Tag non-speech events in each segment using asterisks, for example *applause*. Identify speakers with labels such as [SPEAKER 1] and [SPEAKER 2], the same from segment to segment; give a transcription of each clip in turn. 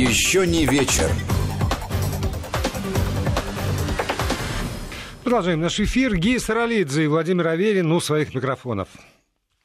[SPEAKER 1] Еще не вечер.
[SPEAKER 2] Продолжаем наш эфир. Гия Саралидзе и Владимир Аверин у своих микрофонов.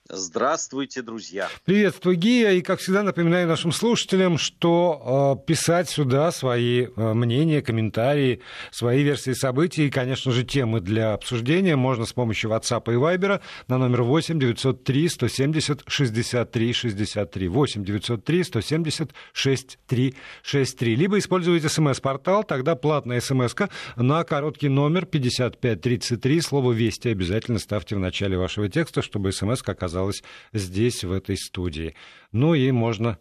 [SPEAKER 3] Здравствуйте, друзья.
[SPEAKER 2] Приветствую, Гия. И, как всегда, напоминаю нашим слушателям, что э, писать сюда свои э, мнения, комментарии, свои версии событий и, конечно же, темы для обсуждения можно с помощью WhatsApp и Viber на номер 8 903 170 63 63. 8 903 170 63 63. Либо используйте смс-портал, тогда платная смс на короткий номер 5533. Слово «Вести» обязательно ставьте в начале вашего текста, чтобы смс оказалась оказалась здесь, в этой студии. Ну и можно,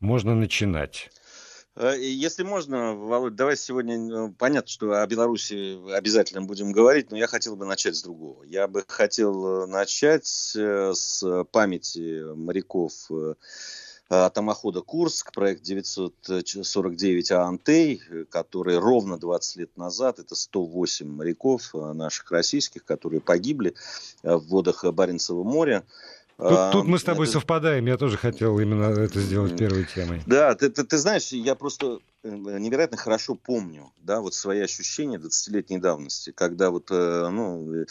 [SPEAKER 2] можно начинать.
[SPEAKER 3] Э, если можно, Володь, давай сегодня, ну, понятно, что о Беларуси обязательно будем говорить, но я хотел бы начать с другого. Я бы хотел э, начать э, с памяти моряков атомохода «Курск», проект 949 «Антей», который ровно 20 лет назад, это 108 моряков наших российских, которые погибли в водах Баренцева моря.
[SPEAKER 2] Тут, тут мы с тобой это... совпадаем, я тоже хотел именно это сделать первой темой.
[SPEAKER 3] Да, ты, ты, ты знаешь, я просто невероятно хорошо помню, да, вот свои ощущения 20-летней давности, когда вот, э, ну,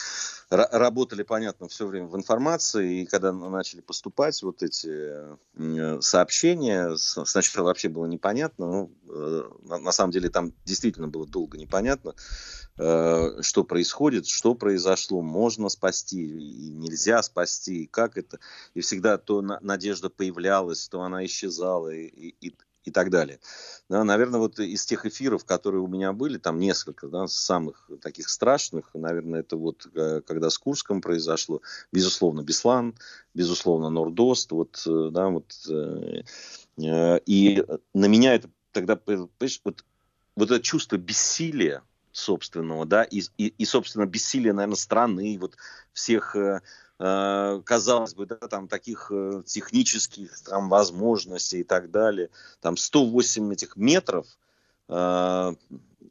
[SPEAKER 3] работали, понятно, все время в информации, и когда начали поступать вот эти э, сообщения, сначала вообще было непонятно, ну, на самом деле там действительно было долго непонятно, Э, что происходит, что произошло, можно спасти, и нельзя спасти, как это. И всегда то надежда появлялась, то она исчезала, и, и, и так далее. Да, наверное, вот из тех эфиров, которые у меня были, там несколько, да, самых таких страшных, наверное, это вот э, когда с Курском произошло, безусловно, Беслан, безусловно, Нордост, вот, э, да, вот, и на меня это тогда, понимаешь, вот, вот это чувство бессилия, собственного, да, и, и, и собственно, бессилие, наверное, страны, вот всех, э, э, казалось бы, да, там таких э, технических там возможностей и так далее, там 108 этих метров, э,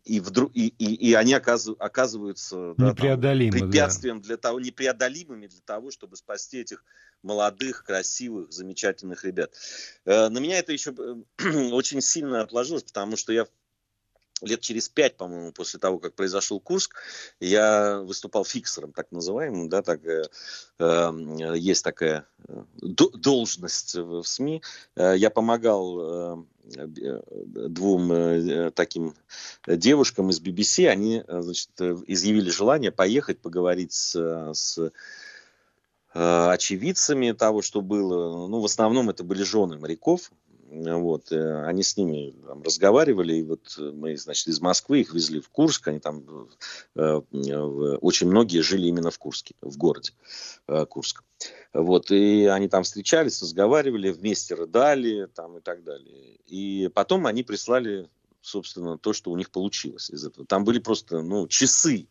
[SPEAKER 3] и, вдруг, и, и, и они оказ, оказываются да, там, препятствием да. для того, непреодолимыми для того, чтобы спасти этих молодых, красивых, замечательных ребят. Э, на меня это еще э, *clears throat* очень сильно отложилось, потому что я лет через пять, по-моему, после того, как произошел Курск, я выступал фиксером, так называемым, да, так, э, э, есть такая э, должность в СМИ. Э, я помогал э, двум таким девушкам из BBC, они, значит, изъявили желание поехать поговорить с, с очевидцами того, что было. Ну, в основном это были жены моряков, вот, э, они с ними там, разговаривали, и вот мы, значит, из Москвы их везли в Курск, они там, э, очень многие жили именно в Курске, в городе э, Курск. Вот, и они там встречались, разговаривали, вместе рыдали, там, и так далее. И потом они прислали, собственно, то, что у них получилось из этого. Там были просто, ну, часы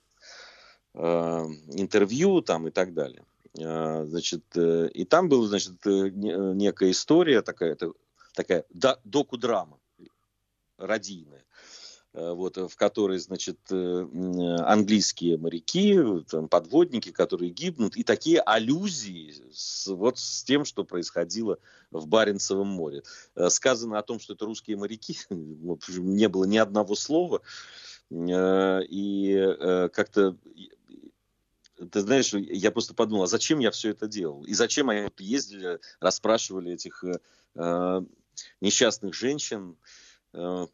[SPEAKER 3] э, интервью, там, и так далее. Значит, и там была, значит, некая история такая, это такая доку-драма радийная э, вот, в которой, значит, э, английские моряки, там, подводники, которые гибнут, и такие аллюзии с, вот с тем, что происходило в Баренцевом море. Э, сказано о том, что это русские моряки, *laughs* не было ни одного слова, и как-то ты знаешь, я просто подумал, а зачем я все это делал? И зачем они ездили, расспрашивали этих несчастных женщин, э,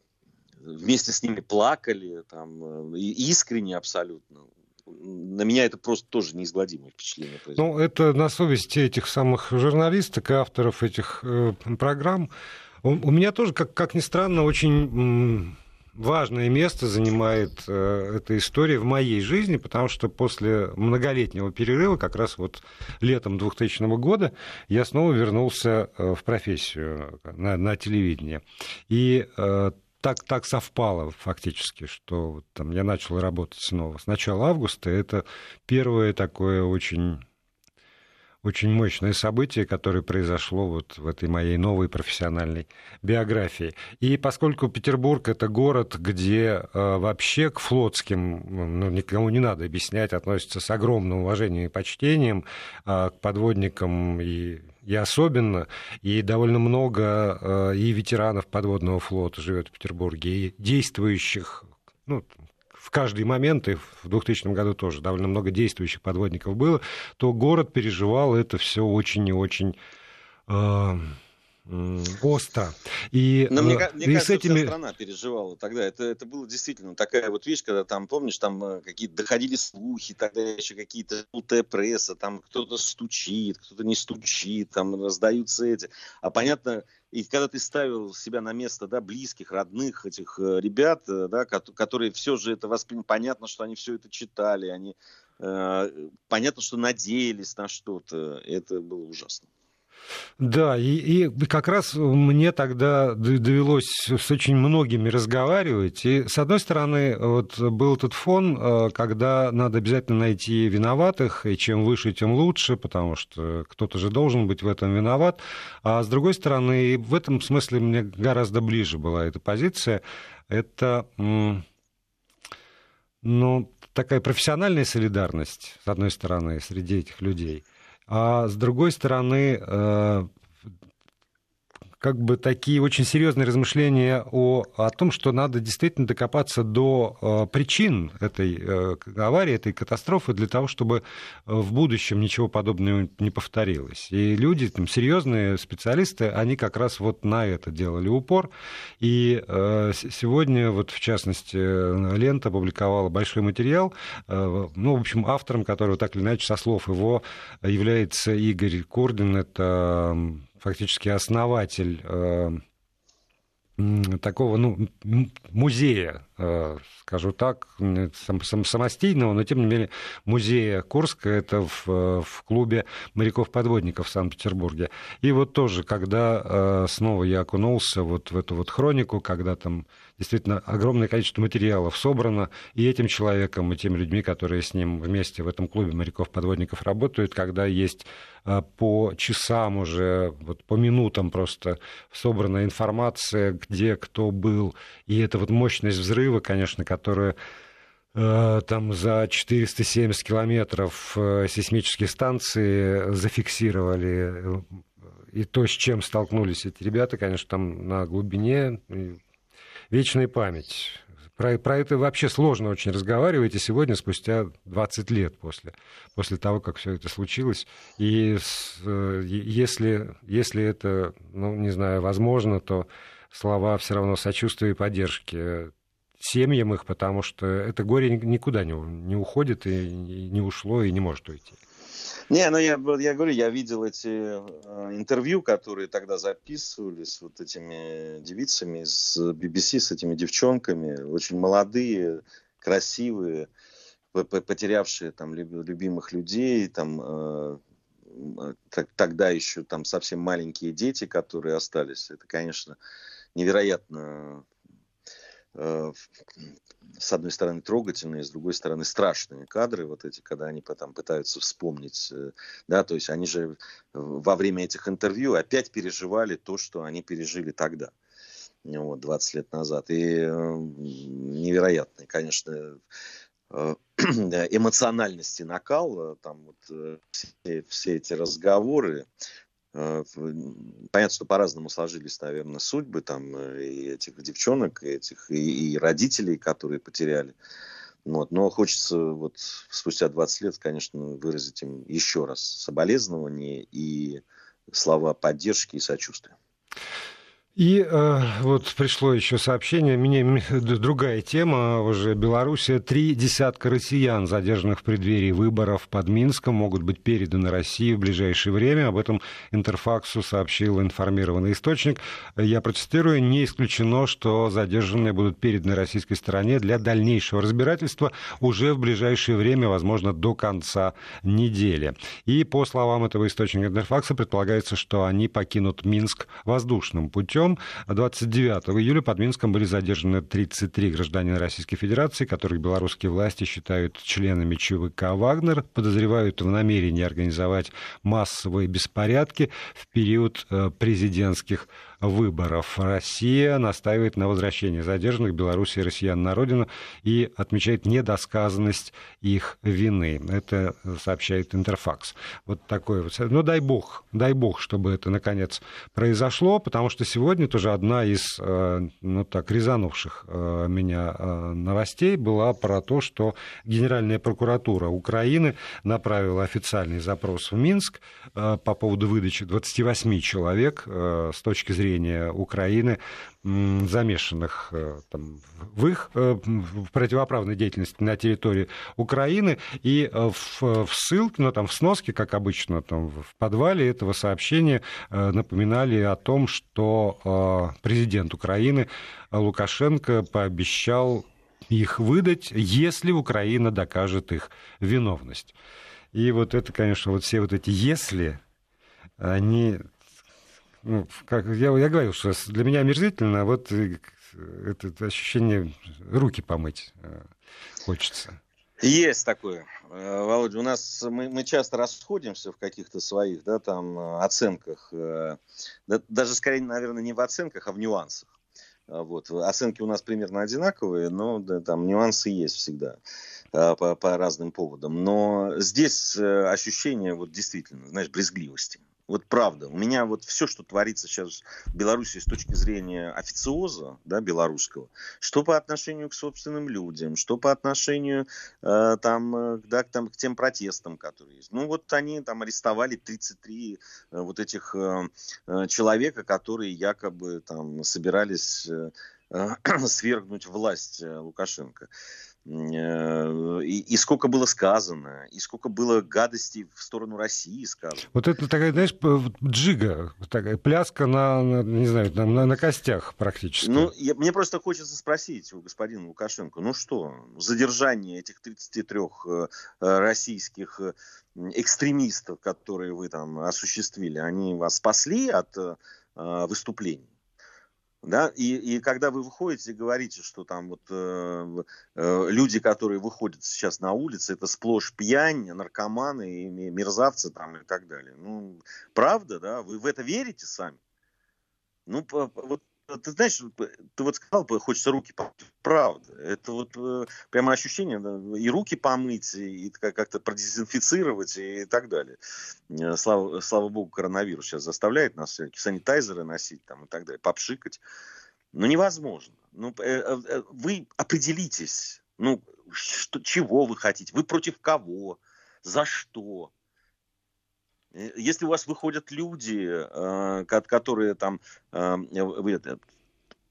[SPEAKER 3] вместе с ними плакали, там, э, искренне абсолютно. На меня это просто тоже неизгладимое впечатление.
[SPEAKER 2] Ну, это на совести этих самых журналисток и авторов этих э, программ. У меня тоже, как, как ни странно, очень важное место занимает э, эта история в моей жизни, потому что после многолетнего перерыва, как раз вот летом 2000 года, я снова вернулся э, в профессию на, на телевидении. И э, так, так совпало фактически, что вот, там, я начал работать снова с начала августа. Это первое такое очень очень мощное событие, которое произошло вот в этой моей новой профессиональной биографии. И поскольку Петербург — это город, где э, вообще к флотским, ну, никому не надо объяснять, относятся с огромным уважением и почтением, э, к подводникам и и особенно, и довольно много и ветеранов подводного флота живет в Петербурге, и действующих, ну, в каждый момент, и в 2000 году тоже довольно много действующих подводников было, то город переживал это все очень и очень остро.
[SPEAKER 3] И, Но мне, э, мне и кажется, с этими... вся страна переживала тогда. Это, это было действительно такая вот вещь, когда там, помнишь, там э, какие-то доходили слухи, тогда еще какие-то желтая пресса, там кто-то стучит, кто-то не стучит, там раздаются эти. А понятно, и когда ты ставил себя на место да, близких, родных этих э, ребят, да, которые все же это восприняли, понятно, что они все это читали, они э, понятно, что надеялись на что-то, это было ужасно.
[SPEAKER 2] Да, и, и как раз мне тогда довелось с очень многими разговаривать. И, с одной стороны, вот был этот фон, э, когда надо обязательно найти виноватых, и чем выше, тем лучше, потому что кто-то же должен быть в этом виноват. А с другой стороны, и в этом смысле мне гораздо ближе была эта позиция, это ну, такая профессиональная солидарность, с одной стороны, среди этих людей – а с другой стороны, э, как бы такие очень серьезные размышления о, о том, что надо действительно докопаться до э, причин этой э, аварии, этой катастрофы, для того, чтобы э, в будущем ничего подобного не повторилось. И люди, там, серьезные специалисты, они как раз вот на это делали упор. И э, сегодня, вот в частности, Лента опубликовала большой материал, э, ну, в общем, автором которого так или иначе, со слов его, является Игорь Курдин, это фактически основатель э, такого ну, музея, скажу так, самостийного, но тем не менее музея Курска, это в, в клубе моряков-подводников в Санкт-Петербурге. И вот тоже, когда э, снова я окунулся вот в эту вот хронику, когда там действительно огромное количество материалов собрано и этим человеком, и теми людьми, которые с ним вместе в этом клубе моряков-подводников работают, когда есть по часам уже, вот по минутам просто собрана информация, где кто был, и это вот мощность взрыва, конечно, которая а, там за 470 километров а, сейсмические станции зафиксировали и то, с чем столкнулись эти ребята, конечно, там на глубине вечная память. Про, про это вообще сложно очень разговаривать, и сегодня, спустя 20 лет после, после того, как все это случилось. И с, э, если, если это, ну, не знаю, возможно, то слова все равно сочувствия и поддержки семьям их, потому что это горе никуда не, не уходит и не ушло и не может уйти.
[SPEAKER 3] Не, ну я, я говорю, я видел эти э, интервью, которые тогда записывали с вот этими девицами, с BBC, с этими девчонками, очень молодые, красивые, потерявшие там любимых людей, там э, тогда еще там совсем маленькие дети, которые остались. Это, конечно, невероятно э, с одной стороны трогательные, с другой стороны страшные кадры, вот эти, когда они потом пытаются вспомнить, э, да, то есть они же во время этих интервью опять переживали то, что они пережили тогда, вот, 20 лет назад. И э, невероятный, конечно, э, *clears throat* эмоциональности накал, там вот все, все эти разговоры, Э, понятно, что по-разному сложились, наверное, судьбы там э, и этих девчонок, и этих и, и родителей, которые потеряли. Вот. Но хочется вот спустя 20 лет, конечно, выразить им еще раз соболезнования и слова поддержки и сочувствия.
[SPEAKER 2] И э, вот пришло еще сообщение, мне другая тема уже Белоруссия. Три десятка россиян, задержанных в преддверии выборов под Минском, могут быть переданы России в ближайшее время. Об этом Интерфаксу сообщил информированный источник. Я процитирую, не исключено, что задержанные будут переданы российской стороне для дальнейшего разбирательства уже в ближайшее время, возможно, до конца недели. И по словам этого источника Интерфакса предполагается, что они покинут Минск воздушным путем Причем 29 июля под Минском были задержаны 33 гражданина Российской Федерации, которых белорусские власти считают членами ЧВК «Вагнер», подозревают в намерении организовать массовые беспорядки в период э, президентских выборов. Россия настаивает на возвращении задержанных Беларуси и россиян на родину и отмечает недосказанность их вины. Это сообщает Интерфакс. Вот такой вот. Ну, дай бог, дай бог, чтобы это наконец произошло, потому что сегодня тоже одна из, э, ну так, резанувших э, меня э, новостей была про то, что Генеральная прокуратура Украины направила официальный запрос в Минск по поводу выдачи 28 человек с точки зрения зрения Украины, замешанных э, там, в их э, в противоправной деятельности на территории Украины. И э, в, в ссылке, ну, там, в сноске, как обычно, там, в подвале этого сообщения напоминали о том, что президент Украины Лукашенко пообещал их выдать, если Украина докажет их виновность. И вот это, конечно, вот все вот эти «если», они ну, как я, я говорил, что для меня омерзительно, а вот э, это ощущение руки помыть э, хочется.
[SPEAKER 3] Есть такое. Э, Володя, у нас мы, мы часто расходимся в каких-то своих да, там, оценках. Да, даже скорее, наверное, не в оценках, а в нюансах. Вот. Оценки у нас примерно одинаковые, но да, там нюансы есть всегда по, по разным поводам. Но здесь ощущение вот действительно, знаешь, брезгливости. Вот правда. У меня вот все, что творится сейчас в Беларуси с точки зрения официоза да, белорусского, что по отношению к собственным людям, что по отношению э, там, э, да, к, там, к тем протестам, которые есть. Ну вот они там арестовали 33 э, вот этих э, э, человека, которые якобы там собирались э, э *clears throat* свергнуть власть Лукашенко. Э, и, и сколько было сказано, и сколько было гадостей в сторону России сказано.
[SPEAKER 2] Вот это такая, знаешь, джига, такая пляска на, на не знаю, на, на, на костях практически.
[SPEAKER 3] Ну, я, мне просто хочется спросить у господина Лукашенко, ну что, задержание этих 33 э, российских э, экстремистов, которые вы там осуществили, они вас спасли от выступлений? Да? И, и когда вы выходите и говорите, что там вот э, э, люди, которые выходят сейчас на улицы, это сплошь пьянь, наркоманы и мерзавцы там и так далее. Ну, правда, да? Вы в это верите сами? Ну, вот ты знаешь, ты вот сказал, хочется руки помыть. Правда. Это вот э, прямо ощущение, да, и руки помыть, и как-то продезинфицировать, и так далее. Э, слава, слава богу, коронавирус сейчас заставляет нас санитайзеры носить там, и так далее, попшикать. Но невозможно. Ну, э, вы определитесь, ну, что, чего вы хотите, вы против кого, за что. Э, если у вас выходят люди, э, которые там... Э,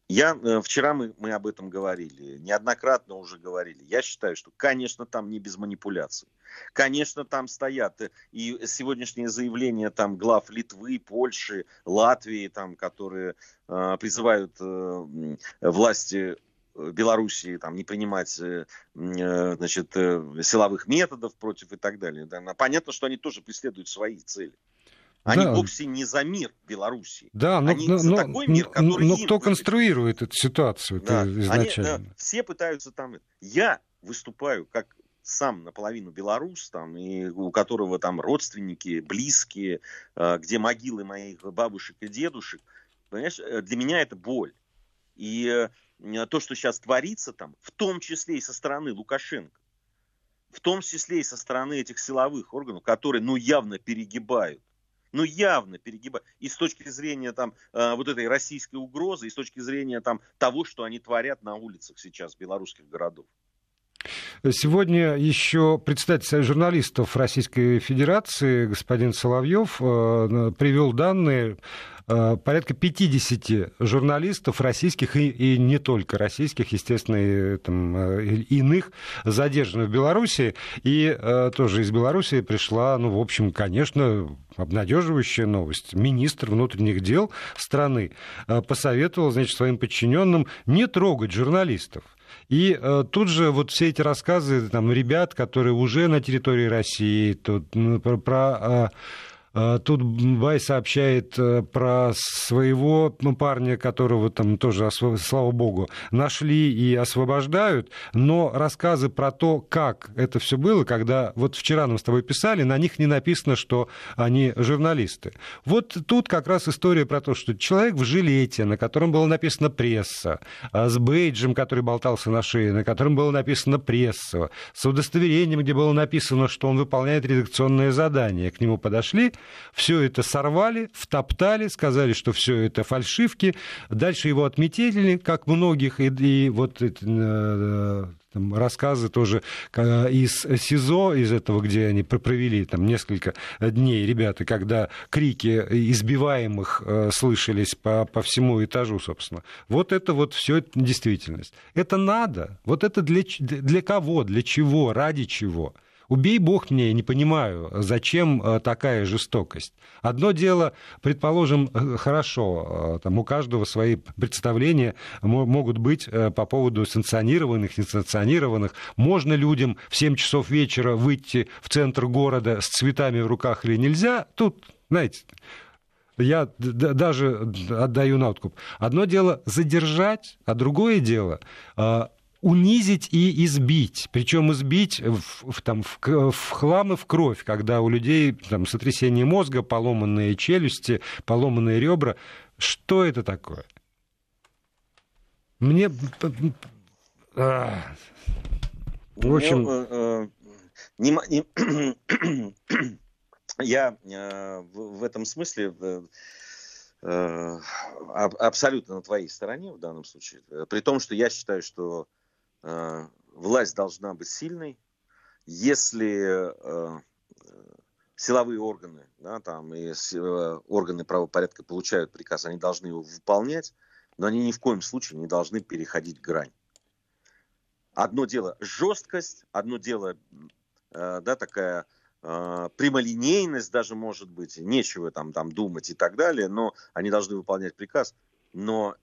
[SPEAKER 3] я вчера мы, мы об этом говорили, неоднократно уже говорили. Я считаю, что, конечно, там не без манипуляций. Конечно, там стоят и сегодняшнее заявление там глав Литвы, Польши, Латвии, там, которые э, призывают э, власти Белоруссии там, не принимать э, э, значит, э, силовых методов против и так далее. Да. Понятно, что они тоже преследуют свои цели. Они да. вовсе не за мир Белоруссии.
[SPEAKER 2] Да, но, они но, за такой мир, который но, но кто конструирует эту ситуацию да. изначально? Они,
[SPEAKER 3] все пытаются там... Я выступаю как сам наполовину белорус, там, и у которого там родственники, близкие, где могилы моих бабушек и дедушек. Понимаешь, для меня это боль. И то, что сейчас творится там, в том числе и со стороны Лукашенко, в том числе и со стороны этих силовых органов, которые, ну, явно перегибают, ну, явно перегибают. И с точки зрения там э, вот этой российской угрозы, и с точки зрения там того, что они творят на улицах сейчас белорусских городов.
[SPEAKER 2] Сегодня еще представитель Союза журналистов Российской Федерации господин Соловьев э, привел данные Э, порядка 50 журналистов российских и, и не только российских, естественно, и, там, э, иных задержаны в Беларуси. И тоже из Беларуси пришла, ну, в общем, конечно, обнадеживающая новость. Министр внутренних дел страны посоветовал, значит, своим подчиненным не трогать журналистов. И э, тут же вот все эти рассказы там, ребят, которые уже на территории России, тут, ну, про, про Э, тут Бай сообщает э, про своего ну, парня, которого там тоже, слава богу, нашли и освобождают, но рассказы про то, как это все было, когда вот вчера нам с тобой писали, на них не написано, что они журналисты. Вот тут как раз история про то, что человек в жилете, на котором было написано пресса, а с бейджем, который болтался на шее, на котором было написано пресса, с удостоверением, где было написано, что он выполняет редакционное задание. К нему подошли, все это сорвали, втоптали, сказали, что все это фальшивки. Дальше его отметили, как многих, и, и вот э, там, рассказы тоже из СИЗО, из этого, где они провели там несколько дней, ребята, когда крики избиваемых э, слышались по, по всему этажу, собственно. Вот это вот все действительность. Это надо. Вот это для, для кого, для чего, ради чего? Убей бог мне, я не понимаю, зачем э, такая жестокость. Одно дело, предположим, э, хорошо, э, там у каждого свои представления могут быть по поводу санкционированных, несанкционированных. Можно людям в 7 часов вечера выйти в центр города с цветами в руках или нельзя? Тут, знаете, я даже отдаю на откуп. Одно дело задержать, а другое дело унизить и избить. Причем избить в, в, там, в, в хлам и в кровь, когда у людей там, сотрясение мозга, поломанные челюсти, поломанные ребра. Что это такое? Мне... А...
[SPEAKER 3] В общем... Ну, не, не, *clears throat* я э, в, в этом смысле э, э абсолютно на твоей стороне в данном случае. При том, что я считаю, что власть должна быть сильной. Если э, силовые органы, да, там, и э, органы правопорядка получают приказ, они должны его выполнять, но они ни в коем случае не должны переходить грань. Одно дело жесткость, одно дело да, такая прямолинейность даже может быть, нечего там, там думать и так далее, но они должны выполнять приказ. Но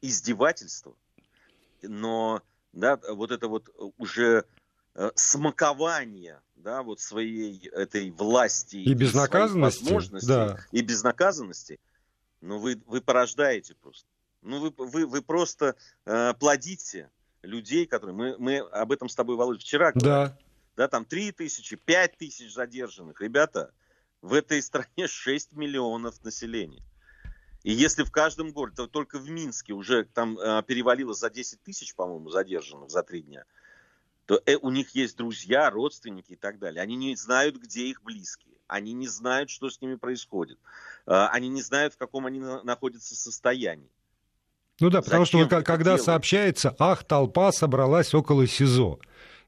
[SPEAKER 3] издевательство, но да, вот это вот э, уже э, смакование, да, вот своей этой власти
[SPEAKER 2] и безнаказанности, возможностей да.
[SPEAKER 3] и безнаказанности, ну вы вы порождаете просто, ну вы вы вы просто э, плодите людей, которые мы мы об этом с тобой Володя вчера
[SPEAKER 2] говорили, да,
[SPEAKER 3] да, там три тысячи, пять тысяч задержанных, ребята, в этой стране 6 миллионов населения. И если в каждом городе, то только в Минске уже там э, перевалило за 10 тысяч, по-моему, задержанных за три дня, то э, у них есть друзья, родственники и так далее. Они не знают, где их близкие. Они не знают, что с ними происходит. Э, они не знают, в каком они на, находятся состоянии.
[SPEAKER 2] Ну да, потому Зачем что когда делать? сообщается, ах, толпа собралась около СИЗО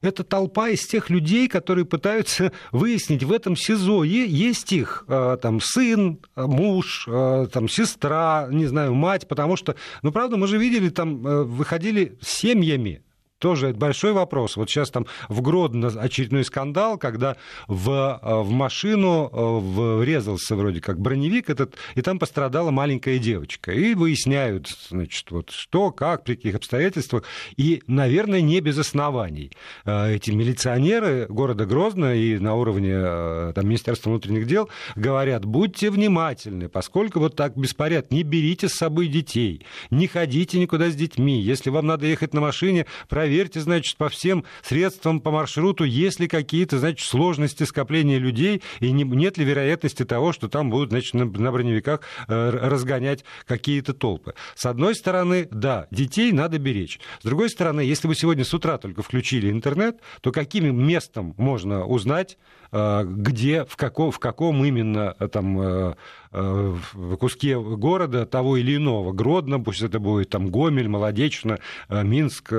[SPEAKER 2] это толпа из тех людей, которые пытаются *laughs* выяснить, в этом СИЗО есть их а, там сын, муж, а, там сестра, не знаю, мать, потому что, ну правда, мы же видели, там э, выходили семьями, тоже большой вопрос. Вот сейчас там в Гродно очередной скандал, когда в, э, в машину э, врезался вроде как броневик этот, и там пострадала маленькая девочка. И выясняют, значит, вот что, как, при каких обстоятельствах. И, наверное, не без оснований. Э, эти милиционеры города Грозно и на уровне там, Министерства внутренних дел говорят, будьте внимательны, поскольку вот так беспорядок, не берите с собой детей, не ходите никуда с детьми. Если вам надо ехать на машине, проверьте проверьте, значит, по всем средствам, по маршруту, есть ли какие-то, значит, сложности скопления людей, и не, нет ли вероятности того, что там будут, значит, на, на броневиках э, разгонять какие-то толпы. С одной стороны, да, детей надо беречь. С другой стороны, если вы сегодня с утра только включили интернет, то каким местом можно узнать, где, в каком, в каком именно э, там э, в куске города того или иного, Гродно, пусть это будет там Гомель, Молодечно, Минск,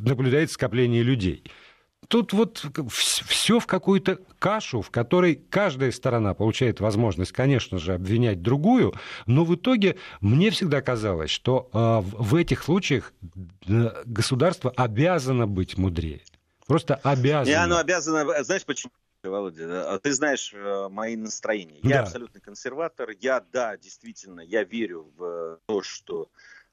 [SPEAKER 2] наблюдается скопление людей. Тут вот все в какую-то кашу, в которой каждая сторона получает возможность, конечно же, обвинять другую, но в итоге мне всегда казалось, что в этих случаях государство обязано быть мудрее. Просто обязано. И
[SPEAKER 3] оно обязано, знаешь почему? Володя, ты знаешь э, мои настроения. Я да. абсолютный консерватор. Я, да, действительно, я верю в то, что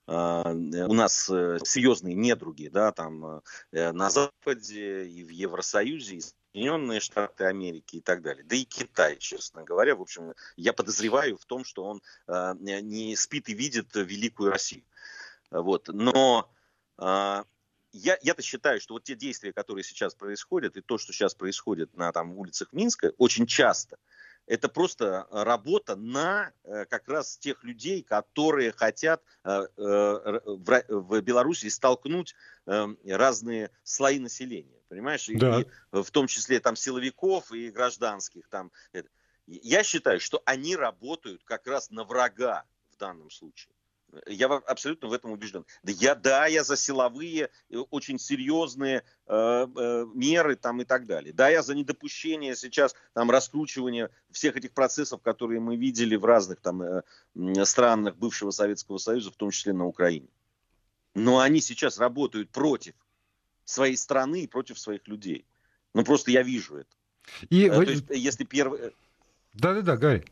[SPEAKER 3] а, у нас э, серьезные недруги, да, там э, на Западе и в Евросоюзе, и Соединенные Штаты Америки и так далее. Да и Китай, честно говоря. В общем, я подозреваю в том, что он э, не спит и видит великую Россию. Вот. Но э, я, я-то считаю, что вот те действия, которые сейчас происходят, и то, что сейчас происходит на там, улицах Минска, очень часто, это просто работа на э, как раз тех людей, которые хотят э, э, в Беларуси столкнуть разные слои населения, понимаешь? Да. И в том числе там силовиков и гражданских. Там. Я считаю, что они работают как раз на врага в данном случае. Я абсолютно в этом убежден. Да, я, да, я за силовые, э, очень серьезные э, э, меры там и так далее. Да, я за недопущение сейчас там раскручивания всех этих процессов, которые мы видели в разных там э, странах бывшего Советского Союза, в том числе на Украине. Но они сейчас работают против своей страны и против своих людей. Ну просто я вижу это. И... Э, то есть, если первый... Э,
[SPEAKER 2] Да-да-да, Гарри.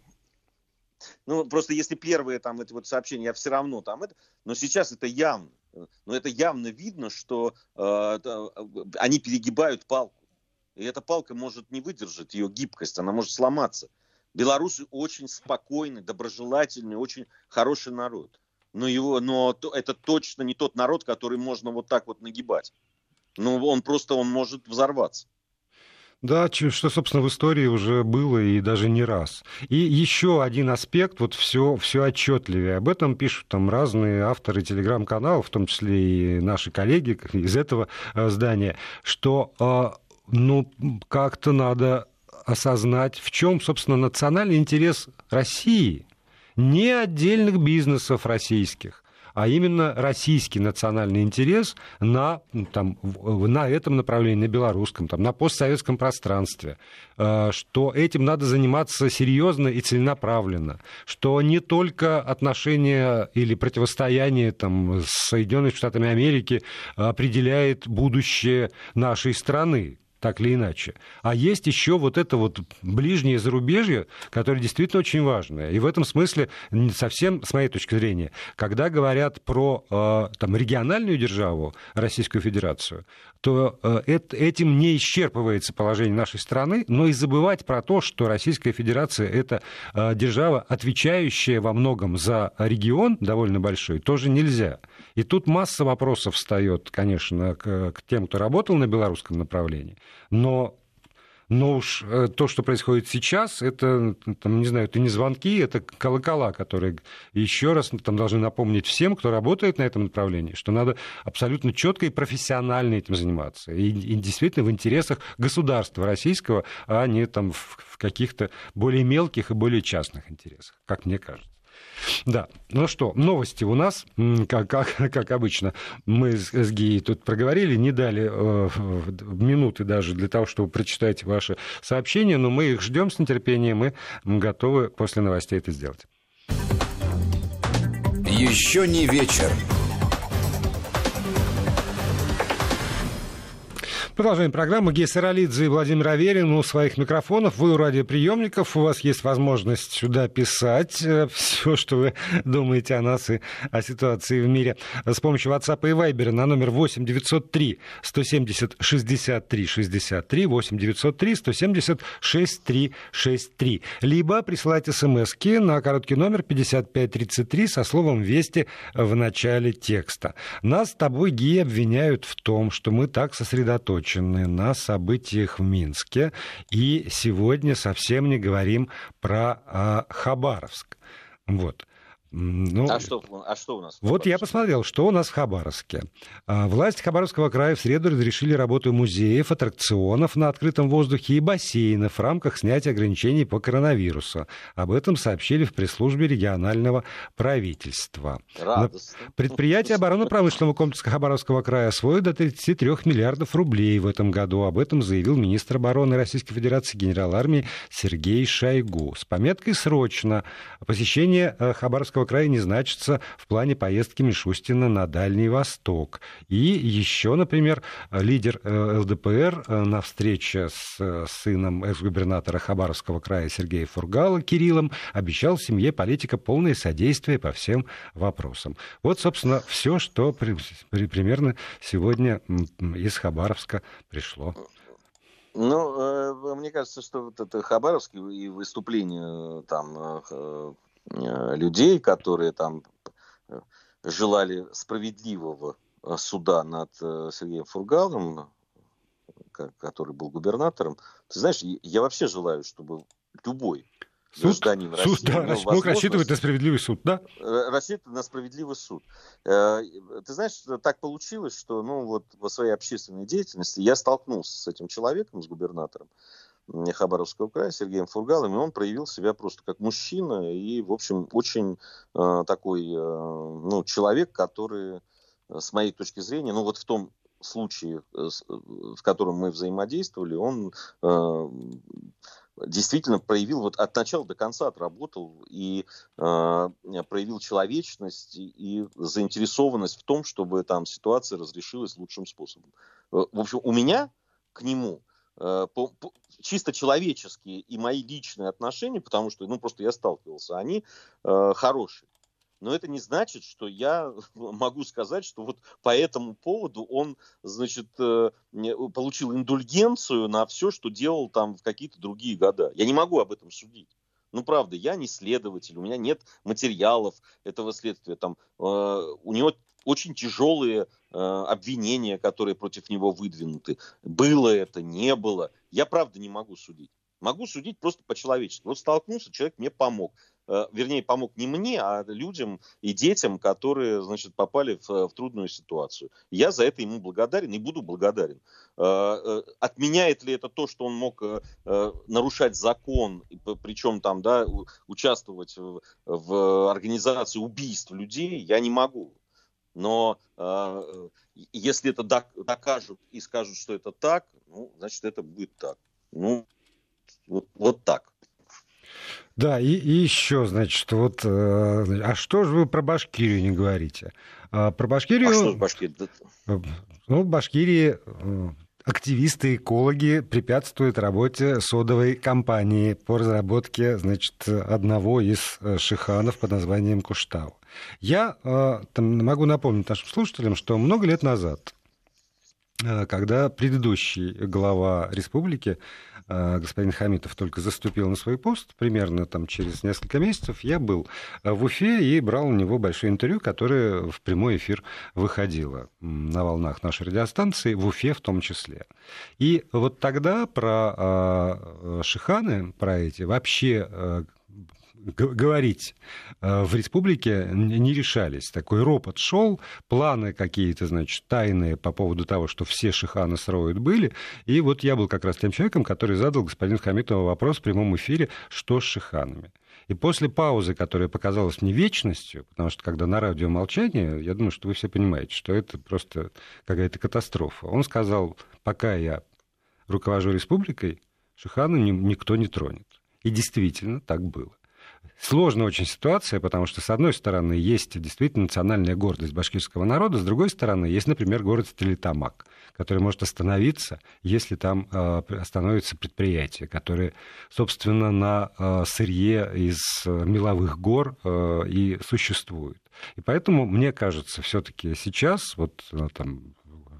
[SPEAKER 3] Ну, просто если первые там эти вот сообщения, я все равно там это, но сейчас это явно, но это явно видно, что э, они перегибают палку. И эта палка может не выдержать ее гибкость, она может сломаться. Белорусы очень спокойный, доброжелательный, очень хороший народ. Но, его, но это точно не тот народ, который можно вот так вот нагибать. Ну, он просто он может взорваться.
[SPEAKER 2] Да, что, собственно, в истории уже было и даже не раз. И еще один аспект, вот все, все отчетливее. Об этом пишут там разные авторы телеграм-каналов, в том числе и наши коллеги из этого э, здания, что э, ну, как-то надо осознать, в чем, собственно, национальный интерес России, не отдельных бизнесов российских, а именно российский национальный интерес на, там, на этом направлении, на белорусском, там, на постсоветском пространстве, э, что этим надо заниматься серьезно и целенаправленно, что не только отношения или противостояние там, с Соединенными Штатами Америки определяет будущее нашей страны, так или иначе. А есть еще вот это вот ближнее зарубежье, которое действительно очень важное. И в этом смысле совсем, с моей точки зрения, когда говорят про э, там, региональную державу, Российскую Федерацию, то э, этим не исчерпывается положение нашей страны, но и забывать про то, что Российская Федерация – это э, держава, отвечающая во многом за регион довольно большой, тоже нельзя. И тут масса вопросов встает, конечно, к, к тем, кто работал на белорусском направлении, но но уж э, то, что происходит сейчас, это, там, не знаю, это не звонки, это колокола, которые еще раз там, должны напомнить всем, кто работает на этом направлении, что надо абсолютно четко и профессионально этим заниматься. И, и действительно в интересах государства российского, а не там, в, в каких-то более мелких и более частных интересах, как мне кажется. Да, ну что, новости у нас, как, как, *laughs* как обычно, мы с, с Гией тут проговорили, не дали э, минуты даже для того, чтобы прочитать ваши сообщения, но мы их ждем с нетерпением и готовы после новостей это сделать.
[SPEAKER 1] Еще не вечер.
[SPEAKER 2] Продолжаем программу. Гея Саралидзе и Владимир Аверин у своих микрофонов. Вы у радиоприемников. У вас есть возможность сюда писать э, *laughs* все, что вы думаете о нас и о ситуации в мире с помощью WhatsApp и Viber на номер 8 903 170 63 63 8 903 170 63 63. Либо присылать смс на короткий номер 5533 со словом «Вести» в начале текста. Нас с тобой, Гея, обвиняют в том, что мы так сосредоточены сосредоточены на событиях в Минске. И сегодня совсем не говорим про а, Хабаровск. Вот.
[SPEAKER 3] Ну, а, что, а что у нас?
[SPEAKER 2] Вот я посмотрел, что у нас в Хабаровске. А, власти Хабаровского края в среду разрешили работу музеев, аттракционов на открытом воздухе и бассейнов в рамках снятия ограничений по коронавирусу. Об этом сообщили в пресс-службе регионального правительства. Радостно. Предприятие оборонно-промышленного комплекса Хабаровского края освоит до 33 миллиардов рублей в этом году. Об этом заявил министр обороны Российской Федерации генерал армии Сергей Шойгу. С пометкой «Срочно» посещение э, Хабаровского Края не значится в плане поездки Мишустина на Дальний Восток. И еще, например, лидер э, ЛДПР э, на встрече с э, сыном экс-губернатора Хабаровского края Сергея Фургала Кириллом обещал семье политика полное содействие по всем вопросам. Вот, собственно, все, что при, при, примерно сегодня из Хабаровска пришло.
[SPEAKER 3] Ну, мне кажется, что вот это Хабаровский и выступление там людей, которые там желали справедливого суда над Сергеем Фургалом, который был губернатором. Ты знаешь, я вообще желаю, чтобы любой
[SPEAKER 2] суд, гражданин России суд, да, мог рассчитывать на справедливый суд, да?
[SPEAKER 3] Э, рассчитывать на справедливый суд. Э, ты знаешь, так получилось, что ну, вот во своей общественной деятельности я столкнулся с этим человеком, с губернатором Хабаровского края, Сергеем Фургалом, и он проявил себя просто как мужчина и, в общем, очень э, такой ну, человек, который, с моей точки зрения, ну вот в том случае, в котором мы взаимодействовали, он действительно проявил, вот от начала до конца отработал и э, проявил человечность и, заинтересованность в том, чтобы там ситуация разрешилась лучшим способом. Э, в общем, у меня к нему э, по, по, чисто человеческие и мои личные отношения, потому что, ну, просто я сталкивался, они э, хорошие но это не значит, что я *laughs* могу сказать, что вот по этому поводу он, значит, э, получил индульгенцию на все, что делал там в какие-то другие года. Я не могу об этом судить. Ну, правда, я не следователь, у меня нет материалов этого следствия. Там, э, у него очень тяжелые э, обвинения, которые против него выдвинуты. Было это, не было. Я, правда, не могу судить. Могу судить просто по-человечески. Вот столкнулся, человек мне помог. Э, вернее, помог не мне, а людям и детям, которые, значит, попали в, в трудную ситуацию. Я за это ему благодарен и буду благодарен. Э, э, отменяет ли это то, что он мог нарушать закон, причем там, да, участвовать в, в организации убийств людей, я не могу. Но если это докажут и скажут, что это так, ну, значит, это будет так. Ну, вот, вот так.
[SPEAKER 2] Да, и, и еще, значит, вот, э, а что же вы про Башкирию не говорите? А, про Башкирию... А что в Башкирии? Э, ну, в Башкирии э, активисты, экологи препятствуют работе содовой компании по разработке, значит, одного из шиханов под названием Куштау. Я там, могу напомнить нашим слушателям, что много лет назад когда предыдущий глава республики Э, господин Хамитов только заступил на свой пост, примерно там через несколько месяцев, я был в Уфе и брал у него большое интервью, которое в прямой эфир выходило на волнах нашей радиостанции, в Уфе в том числе. И вот тогда про э, Шиханы, про эти вообще говорить э, в республике не решались. Такой ропот шел, планы какие-то, значит, тайные по поводу того, что все шиханы строят, были. И вот я был как раз тем человеком, который задал господину Хамитову вопрос в прямом эфире, что с шиханами. И после паузы, которая показалась мне вечностью, потому что когда на радио молчание, я думаю, что вы все понимаете, что это просто какая-то катастрофа. Он сказал, пока я руковожу республикой, Шихана никто не тронет. И действительно так было. Сложная очень ситуация, потому что, с одной стороны, есть действительно национальная гордость башкирского народа, с другой стороны, есть, например, город Стелитамак, который может остановиться, если там э, остановится предприятие, которое, собственно, на э, сырье из э, меловых гор э, и существует. И поэтому, мне кажется, все-таки сейчас, вот э, там,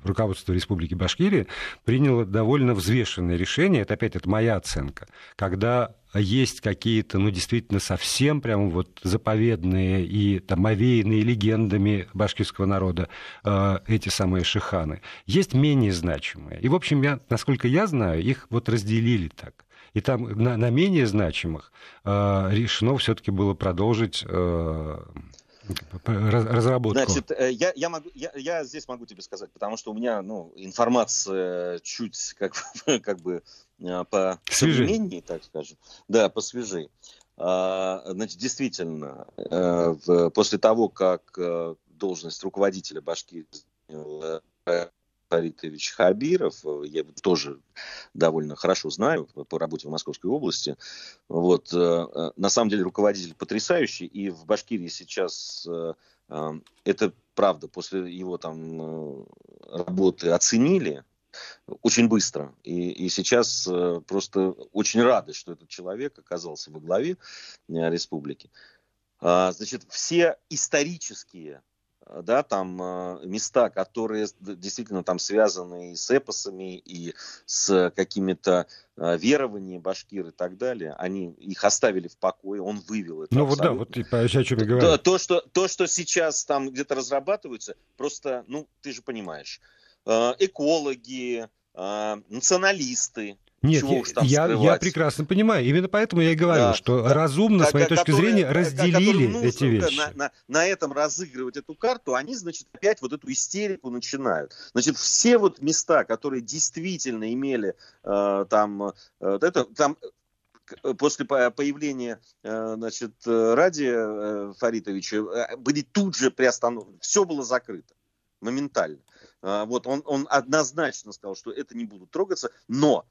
[SPEAKER 2] руководство Республики Башкирия приняло довольно взвешенное решение, это опять это моя оценка, когда есть какие-то, ну, действительно, совсем прям вот заповедные и там овеянные легендами башкирского народа э, эти самые шиханы. Есть менее значимые. И, в общем, я, насколько я знаю, их вот разделили так. И там на, на менее значимых э, решено все-таки было продолжить э, разработку?
[SPEAKER 3] Значит, э, я, я, могу, я, я здесь могу тебе сказать, потому что у меня ну, информация чуть как, *laughs* как бы э, по современнее, так скажем. Да, посвежее. А, значит, действительно, э, после того, как должность руководителя Башкирии Фаритович Хабиров, я тоже довольно хорошо знаю по работе в Московской области. Вот, э, на самом деле руководитель потрясающий, и в Башкирии сейчас э, э, это правда, после его там работы оценили, очень быстро. И, и сейчас просто очень рады, что этот человек оказался во главе республики. А, значит, все исторические да, там места, которые действительно там связаны и с эпосами, и с какими-то верованиями башкир и так далее, они их оставили в покое, он вывел это.
[SPEAKER 2] Ну вот да, вот о чем я говорю.
[SPEAKER 3] То, то, что, то, что сейчас там где-то разрабатывается, просто, ну, ты же понимаешь, экологи, националисты,
[SPEAKER 2] нет, я, я прекрасно понимаю. Именно поэтому я и говорю, да, что да, разумно, с моей точки которые, зрения, разделили нужно эти вещи.
[SPEAKER 3] На, на, на этом разыгрывать эту карту, они, значит, опять вот эту истерику начинают. Значит, все вот места, которые действительно имели э, там, э, это, там э, после появления э, значит, Ради э, Фаритовича были тут же приостановлены. Все было закрыто моментально. Вот он, он однозначно сказал, что это не будут трогаться, но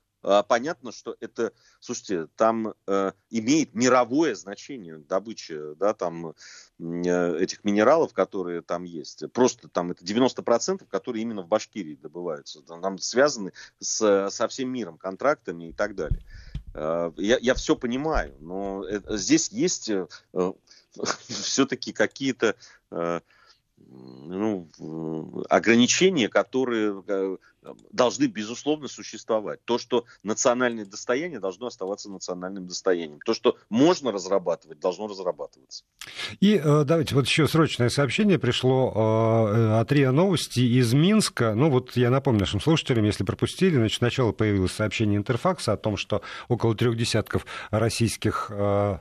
[SPEAKER 3] понятно, что это, слушайте, там э, имеет мировое значение добыча, да, там э, этих минералов, которые там есть. Просто там это 90%, которые именно в Башкирии добываются. Там, связаны с, со всем миром, контрактами и так далее. Э, я, я все понимаю, но это, здесь есть э, *laughs* все-таки какие-то э, ну, ограничения, которые э, должны, безусловно, существовать. То, что национальное достояние должно оставаться национальным достоянием. То, что можно разрабатывать, должно разрабатываться.
[SPEAKER 2] И э, давайте, вот еще срочное сообщение пришло э, от РИА Новости из Минска. Ну вот я напомню нашим слушателям, если пропустили, значит, сначала появилось сообщение Интерфакса о том, что около трех десятков российских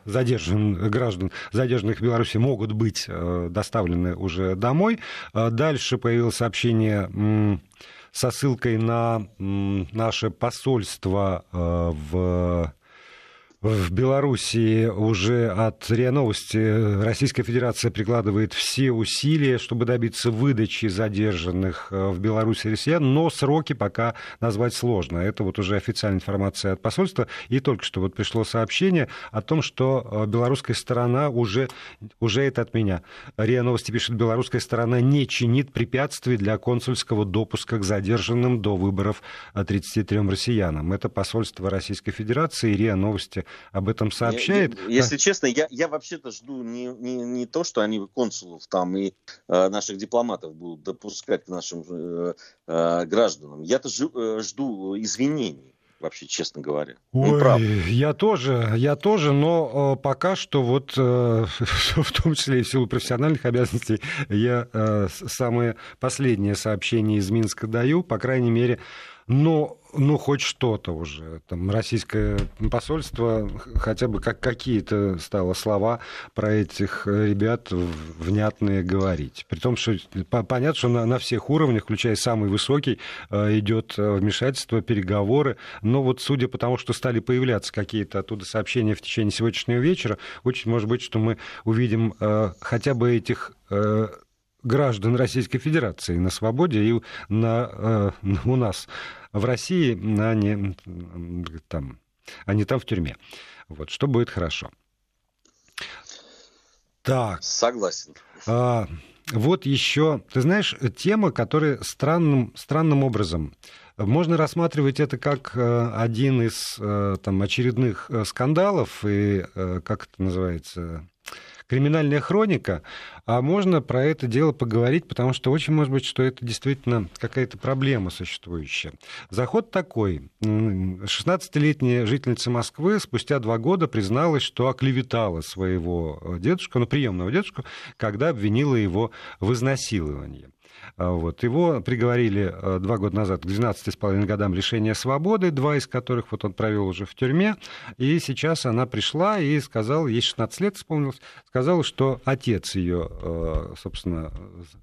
[SPEAKER 2] задержанных граждан, задержанных в Беларуси, могут быть доставлены уже домой. Дальше появилось сообщение со ссылкой на наше посольство э, в в Белоруссии уже от РИА Новости Российская Федерация прикладывает все усилия, чтобы добиться выдачи задержанных э, в Беларуси россиян, но сроки пока назвать сложно. Это вот уже официальная информация от посольства. И только что вот пришло сообщение о том, что э, белорусская сторона уже, уже это от меня. РИА Новости пишет, белорусская сторона не чинит препятствий для консульского допуска к задержанным до выборов 33 россиянам. Это посольство Российской Федерации и РИА Новости об этом сообщает.
[SPEAKER 3] Я, если честно, я, я вообще-то жду не, не, не то, что они консулов там и э, наших дипломатов будут допускать к нашим э, э, гражданам. Я-то жду, э, жду извинений вообще, честно говоря.
[SPEAKER 2] Ну, Ой, ну, я тоже, я тоже, но э, пока что вот, э, *laughs* в том числе и в силу профессиональных обязанностей, я э, самое последнее сообщение из Минска даю, по крайней мере, но ну, хоть что-то уже. Там российское посольство хотя бы как какие-то стало слова про этих ребят внятные говорить. При том, что понятно, что на, на всех уровнях, включая самый высокий, э, идет э, вмешательство, переговоры. Но вот судя по тому, что стали появляться какие-то оттуда сообщения в течение сегодняшнего вечера, очень может быть, что мы увидим э, хотя бы этих граждан Российской Федерации на свободе и на, *laughs* у нас в России, а не там, а не там в тюрьме. Вот, что будет хорошо.
[SPEAKER 3] Так. Согласен.
[SPEAKER 2] А, вот еще, ты знаешь, тема, которая странным, странным образом можно рассматривать это как э, один из э, там, очередных э, скандалов и, как это называется, криминальная хроника, а можно про это дело поговорить, потому что очень может быть, что это действительно какая-то проблема существующая. Заход такой. 16-летняя жительница Москвы спустя два года призналась, что оклеветала своего э, дедушку, ну, приемного дедушку, когда обвинила его в изнасиловании. А, вот. Его приговорили э, два года назад к 12,5 годам лишения свободы, два из которых вот он провел уже в тюрьме. И сейчас она пришла и сказала, ей 16 лет исполнилось, сказала, что отец ее, э, собственно,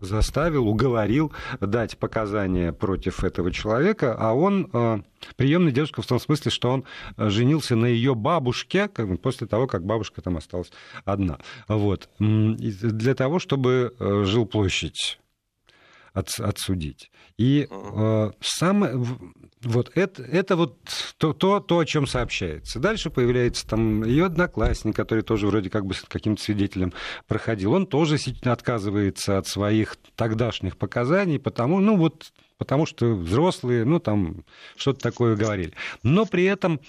[SPEAKER 2] заставил, уговорил дать показания против этого человека, а он э, приемный дедушка в том смысле, что он женился на ее бабушке после того, как бабушка там осталась одна. Вот. Для того, чтобы жил площадь от, отсудить. И э, самое, вот это, это вот то, то, то, о чем сообщается. Дальше появляется там ее одноклассник, который тоже вроде как бы с каким-то свидетелем проходил. Он тоже отказывается от своих тогдашних показаний, потому, ну вот, потому что взрослые, ну там что-то такое говорили. Но при этом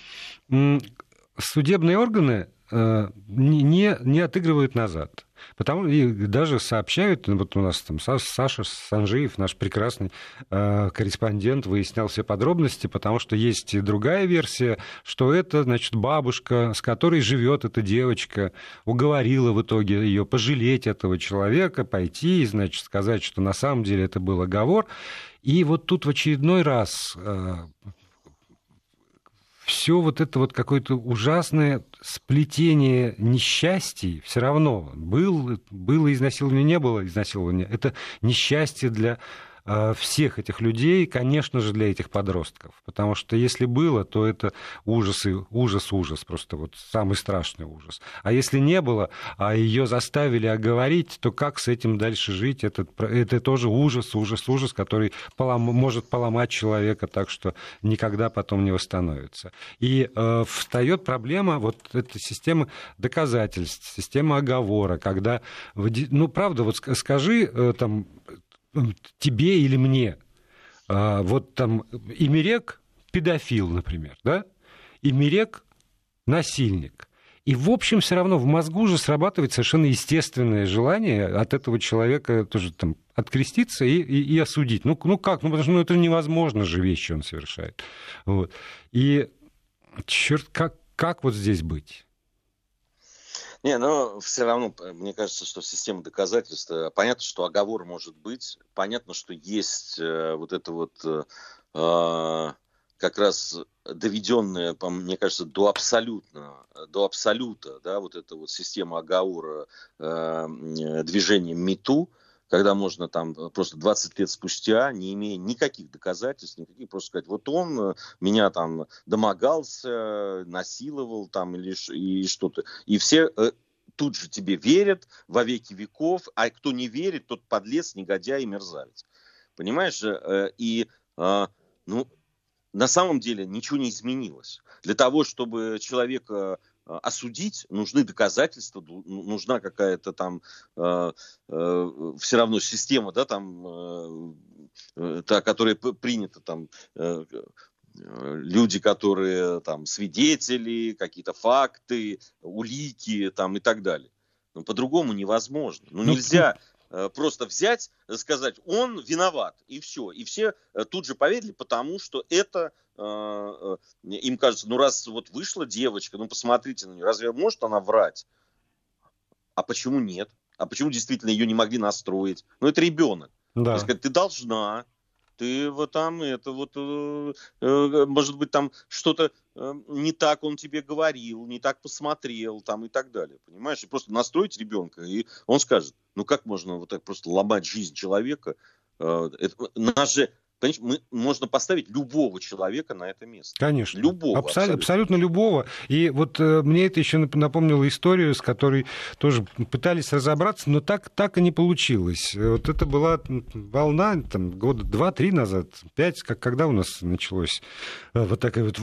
[SPEAKER 2] судебные органы э, не, не отыгрывают назад. Потому и даже сообщают, ну, вот у нас там Саша Санжиев, наш прекрасный э, корреспондент, выяснял все подробности, потому что есть и другая версия, что это, значит, бабушка, с которой живет эта девочка, уговорила в итоге ее пожалеть этого человека, пойти и, значит, сказать, что на самом деле это был оговор. И вот тут в очередной раз э, все вот это вот какое-то ужасное сплетение несчастий все равно. Был, было изнасилование, не было изнасилования. Это несчастье для всех этих людей, конечно же, для этих подростков. Потому что если было, то это ужас, и ужас, ужас, просто вот самый страшный ужас. А если не было, а ее заставили оговорить, то как с этим дальше жить? Это, это тоже ужас, ужас, ужас, который полом, может поломать человека так, что никогда потом не восстановится. И э, встает проблема вот этой системы доказательств, системы оговора, когда, ну, правда, вот скажи, э, там, тебе или мне. А, вот там Имерек педофил, например, да? Имерек насильник. И, в общем, все равно в мозгу же срабатывает совершенно естественное желание от этого человека тоже там откреститься и, и, и осудить. Ну, ну как? Ну, потому что ну, это невозможно же вещи он совершает. Вот. И черт, как, как вот здесь быть?
[SPEAKER 3] Не, но все равно, мне кажется, что система доказательств, э, понятно, что оговор может быть, понятно, что есть э, вот это вот э, а, как раз доведенная, мне кажется, до абсолютно, до абсолюта, да, вот эта вот система оговора э, движением МИТУ, когда можно там э, просто 20 лет спустя, не имея никаких доказательств, никаких, просто сказать, вот он э, меня там домогался, насиловал там или и что-то. И все э, тут же тебе верят во веки веков, а кто не верит, тот подлец, негодяй и мерзавец. Понимаешь? И, ну, на самом деле ничего не изменилось. Для того, чтобы человека осудить, нужны доказательства, ну, нужна какая-то там э, э, все равно система, да, там, э, та, которая принята там, э, люди, которые там свидетели, какие-то факты, улики там и так далее. Но по-другому невозможно. Ну, ну нельзя Э, просто взять, сказать, он виноват, и все. И все э, тут же поверили, потому что это э, им кажется, ну раз вот вышла девочка, ну посмотрите на нее, разве может она врать? А почему нет? А почему действительно ее не могли настроить? Ну это ребенок. Да. Есть, ты должна, ты вот там это вот, э, э, может быть, там что-то э, не так он тебе говорил, не так посмотрел, там и так далее, понимаешь? И просто настроить ребенка, и он скажет, ну как можно вот так просто ломать жизнь человека? Это, нас же мы, можно поставить любого человека на это место.
[SPEAKER 2] Конечно. Любого. Абсолютно, абсолютно. абсолютно любого. И вот э, мне это еще напомнило историю, с которой тоже пытались разобраться, но так, так и не получилось. Вот это была волна там, года два-три назад, пять, как, когда у нас началось э, вот такая вот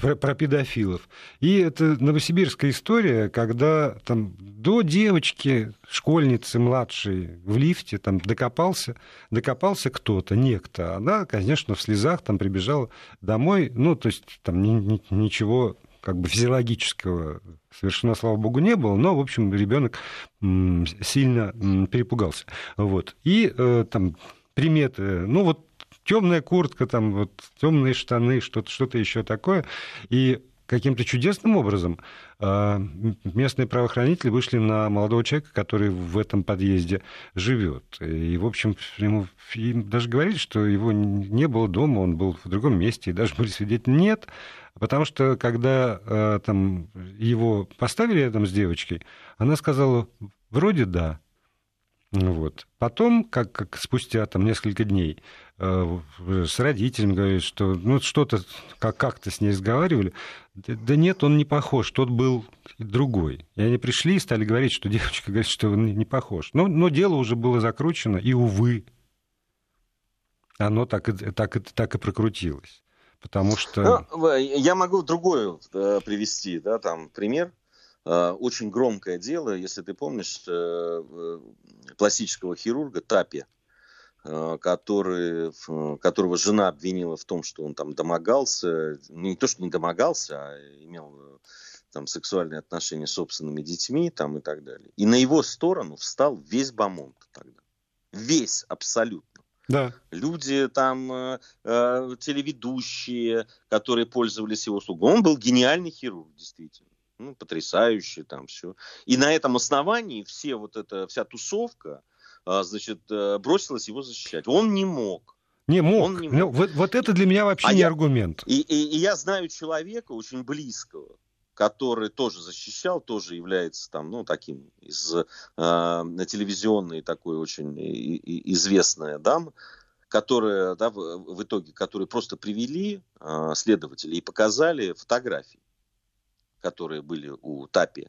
[SPEAKER 2] про, про педофилов. И это новосибирская история, когда там до девочки, школьницы младшей в лифте там докопался, докопался кто-то, некто. Она, конечно, в слезах там прибежала домой, ну, то есть там ни, ни, ничего как бы физиологического совершенно, слава богу, не было, но, в общем, ребенок сильно перепугался. Вот. И э, там приметы, ну, вот темная куртка, там вот темные штаны, что-то что еще такое. И каким-то чудесным образом а, местные правоохранители вышли на молодого человека, который в этом подъезде живет. И, в общем, ему им даже говорили, что его не было дома, он был в другом месте, и даже были свидетели. Нет, потому что когда а, там, его поставили рядом с девочкой, она сказала, вроде да, вот. Потом, как, как спустя там, несколько дней, с родителями говорят, что ну, что-то как- как-то с ней разговаривали. Да нет, он не похож, тот был другой. И они пришли и стали говорить, что девочка говорит, что он не похож. Но, но дело уже было закручено, и, увы, оно так и, так и, так и прокрутилось. Потому что...
[SPEAKER 3] Ну, я могу другой э, привести да, там, пример. Э, очень громкое дело, если ты помнишь, э, пластического хирурга Тапи, э, который, которого жена обвинила в том, что он там домогался, не то, что не домогался, а имел там, сексуальные отношения с собственными детьми там, и так далее. И на его сторону встал весь Бамонт тогда. Весь абсолютно.
[SPEAKER 2] Да.
[SPEAKER 3] Люди там, э, э, телеведущие, которые пользовались его услугой. Он был гениальный хирург, действительно. Ну, потрясающий там все. И на этом основании все вот эта, вся тусовка, э, значит, э, бросилась его защищать. Он не мог.
[SPEAKER 2] Не мог. Он не ну, мог. Ну, вот, вот это для меня вообще а не я, аргумент.
[SPEAKER 3] И, и, и я знаю человека очень близкого, который тоже защищал, тоже является там, ну, таким из э, телевизионной такой очень и, и известная дама, которая, да, в, в итоге, которые просто привели э, следователи и показали фотографии, которые были у Тапи.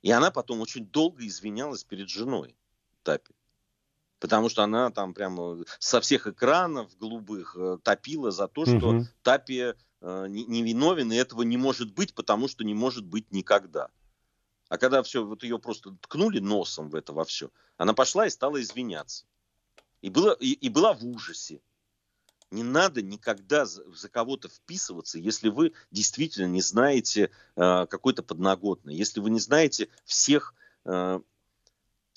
[SPEAKER 3] И она потом очень долго извинялась перед женой Тапи. Потому что она там прямо со всех экранов голубых э, топила за то, что угу. Тапи Э, невиновен, и этого не может быть, потому что не может быть никогда. А когда все, вот ее просто ткнули носом в это во все, она пошла и стала извиняться. И, было, и, и была в ужасе. Не надо никогда за, за кого-то вписываться, если вы действительно не знаете э, какой-то подноготный, если вы не знаете всех э,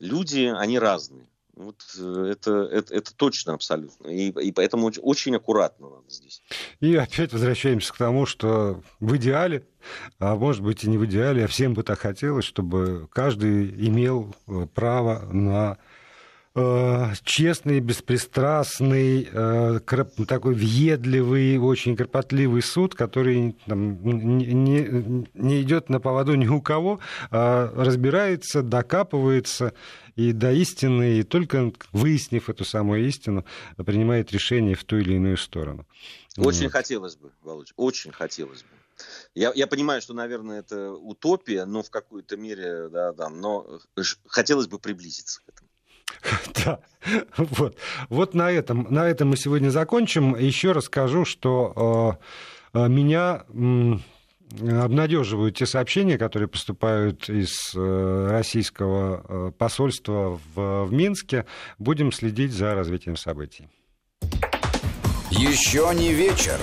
[SPEAKER 3] люди, они разные. Вот э, это, это, это точно абсолютно. И, и поэтому очень, аккуратно надо здесь.
[SPEAKER 2] И опять возвращаемся к тому, что в идеале, а может быть и не в идеале, а всем бы так хотелось, чтобы каждый имел э, право на честный, беспристрастный, э, такой въедливый, очень кропотливый суд, который там, не, не, идет на поводу ни у кого, а разбирается, докапывается и до истины, и только выяснив эту самую истину, принимает решение в ту или иную сторону.
[SPEAKER 3] Очень вот. хотелось бы, Володь, очень хотелось бы. Я, я понимаю, что, наверное, это утопия, но в какой-то мере, да, да, но хотелось бы приблизиться к этому. *laughs*
[SPEAKER 2] Да, вот. Вот на этом, на этом мы сегодня закончим. Еще расскажу, что э, э меня обнадеживают те сообщения, которые поступают из э, российского э, посольства в, в Минске. Будем следить за развитием событий.
[SPEAKER 1] Еще не вечер.